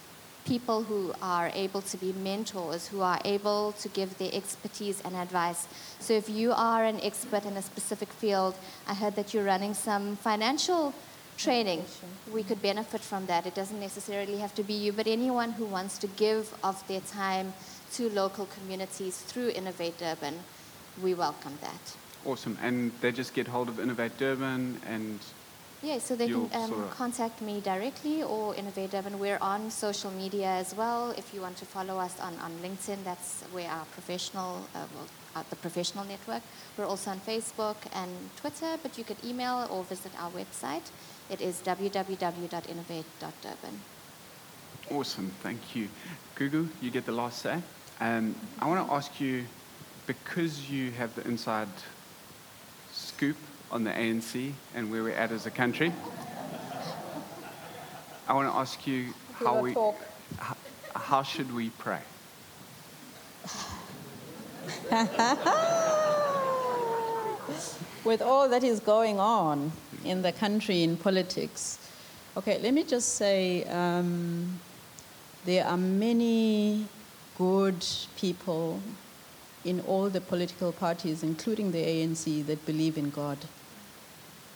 people who are able to be mentors, who are able to give their expertise and advice. So if you are an expert in a specific field, I heard that you're running some financial training. We could benefit from that. It doesn't necessarily have to be you, but anyone who wants to give of their time to local communities through Innovate Durban, we welcome that. Awesome. And they just get hold of Innovate Durban and Yeah, so they can um, contact me directly or Innovate Durban. We're on social media as well. If you want to follow us on, on LinkedIn, that's where our professional, uh, well, uh, the professional network. We're also on Facebook and Twitter, but you could email or visit our website. It is www.innovate.durban. Awesome, thank you. Gugu, you get the last say. Um, I want to ask you, because you have the inside scoop on the ANC and where we're at as a country, I want to ask you how we, how, how should we pray? with all that is going on in the country in politics. Okay, let me just say um, there are many good people in all the political parties, including the ANC, that believe in God.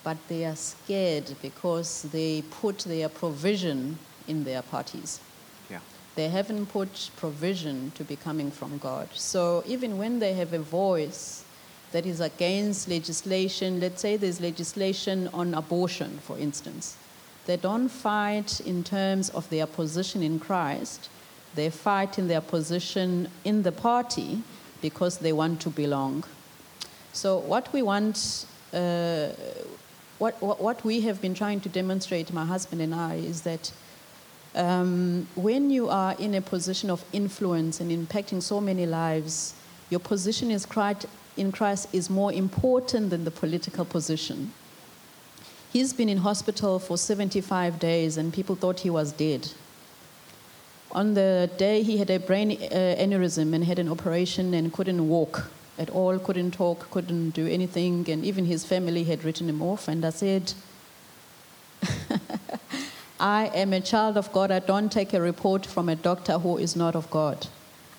But they are scared because they put their provision in their parties. Yeah. They haven't put provision to be coming from God. So even when they have a voice that is against legislation, let's say there's legislation on abortion, for instance, they don't fight in terms of their position in Christ. They fight in their position in the party because they want to belong. So what we want, uh, what, what, what we have been trying to demonstrate, my husband and I, is that um, when you are in a position of influence and impacting so many lives, your position is Christ, in Christ is more important than the political position. He's been in hospital for 75 days, and people thought he was dead. On the day he had a brain uh, aneurysm and had an operation and couldn't walk at all, couldn't talk, couldn't do anything, and even his family had written him off. And I said, I am a child of God. I don't take a report from a doctor who is not of God.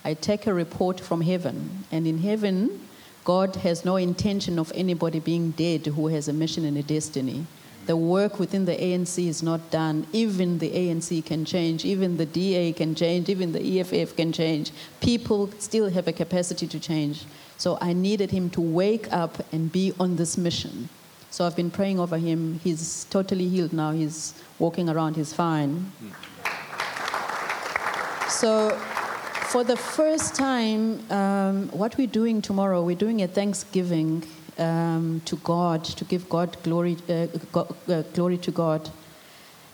I take a report from heaven. And in heaven, God has no intention of anybody being dead who has a mission and a destiny. The work within the ANC is not done. Even the ANC can change, even the DA can change, even the EFF can change. People still have a capacity to change. So I needed him to wake up and be on this mission. So I've been praying over him. He's totally healed now. He's walking around, he's fine. So, for the first time, um, what we're doing tomorrow, we're doing a Thanksgiving um, to God, to give God glory, uh, go, uh, glory to God.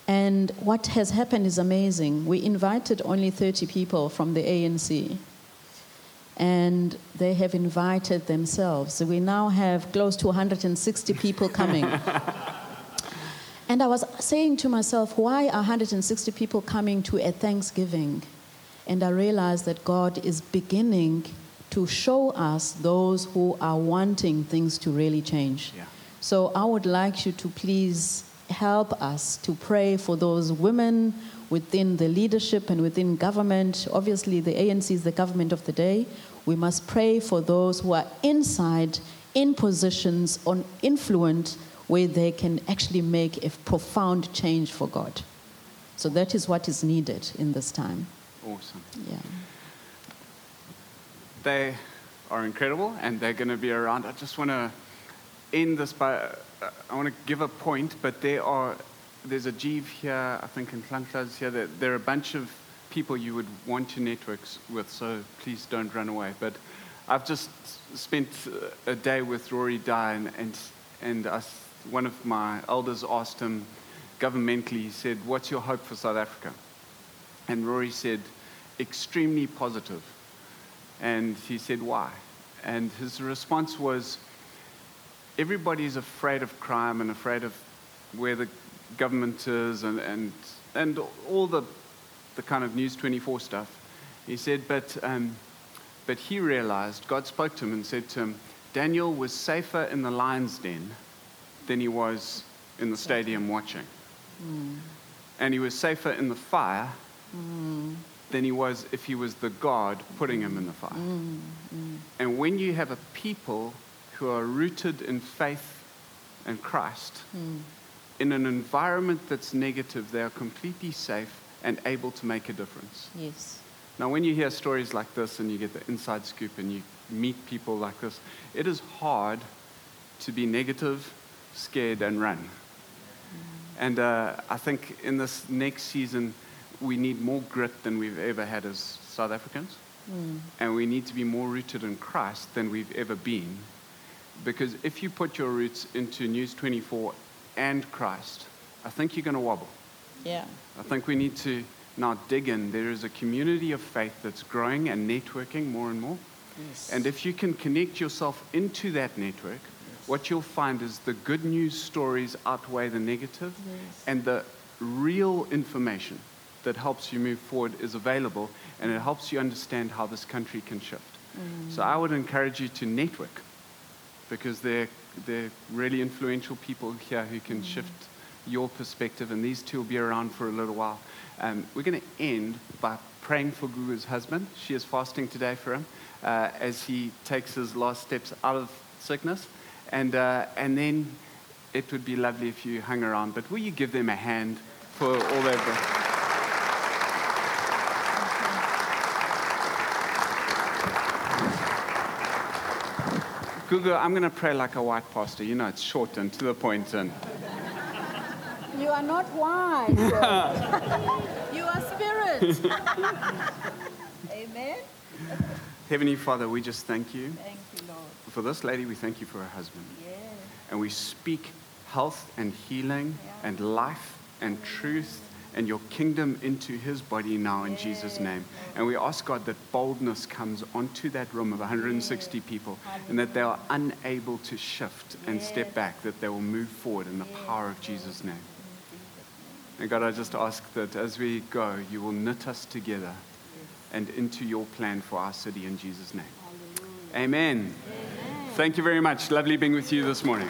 And what has happened is amazing. We invited only 30 people from the ANC, and they have invited themselves. So we now have close to 160 people coming. And I was saying to myself, why are 160 people coming to a Thanksgiving? And I realized that God is beginning to show us those who are wanting things to really change. Yeah. So I would like you to please help us to pray for those women within the leadership and within government. Obviously, the ANC is the government of the day. We must pray for those who are inside, in positions on influence where they can actually make a profound change for God. So that is what is needed in this time. Awesome. Yeah. They are incredible and they're going to be around. I just want to end this by, uh, I want to give a point, but there are, there's Ajiv here, I think in Klanklas here, there, there are a bunch of people you would want to networks with, so please don't run away. But I've just spent a day with Rory Dye and, and, and one of my elders asked him governmentally, he said, what's your hope for South Africa? And Rory said, extremely positive. And he said, Why? And his response was, Everybody's afraid of crime and afraid of where the governmenters and, and, and all the, the kind of News 24 stuff. He said, but, um, but he realized, God spoke to him and said to him, Daniel was safer in the lion's den than he was in the stadium watching. And he was safer in the fire than he was if he was the God putting him in the fire. Mm, mm. And when you have a people who are rooted in faith and Christ, mm. in an environment that's negative, they are completely safe and able to make a difference. Yes. Now, when you hear stories like this and you get the inside scoop and you meet people like this, it is hard to be negative, scared, and run. And uh, I think in this next season, we need more grit than we've ever had as South Africans. Hmm. And we need to be more rooted in Christ than we've ever been. Because if you put your roots into News 24 and Christ, I think you're going to wobble. Yeah. I think we need to now dig in. There is a community of faith that's growing and networking more and more. Yes. And if you can connect yourself into that network, what you'll find is the good news stories outweigh the negative, Yes. and the real information that helps you move forward is available, and it helps you understand how this country can shift. So I would encourage you to network because they're, they're really influential people here who can shift your perspective, and these two will be around for a little while. Um, we're going to end by praying for Gugu's husband. She is fasting today for him uh, as he takes his last steps out of sickness. And, uh, and then it would be lovely if you hung around. But will you give them a hand for all they've done? Gugu, I'm going to pray like a white pastor. You know, it's short and to the point. And You are not white. you are spirit. Amen. Heavenly Father, we just thank you Thank you, Lord. for this lady. We thank you for her husband. Yes. And we speak health and healing and life and truth and your kingdom into his body now in Jesus' name. And we ask God that boldness comes onto that room of 160 people and that they are unable to shift and step back, that they will move forward in the power of Jesus' name. And God, I just ask that as we go, you will knit us together and into your plan for our city in Jesus' name. Amen. Thank you very much. Lovely being with you this morning.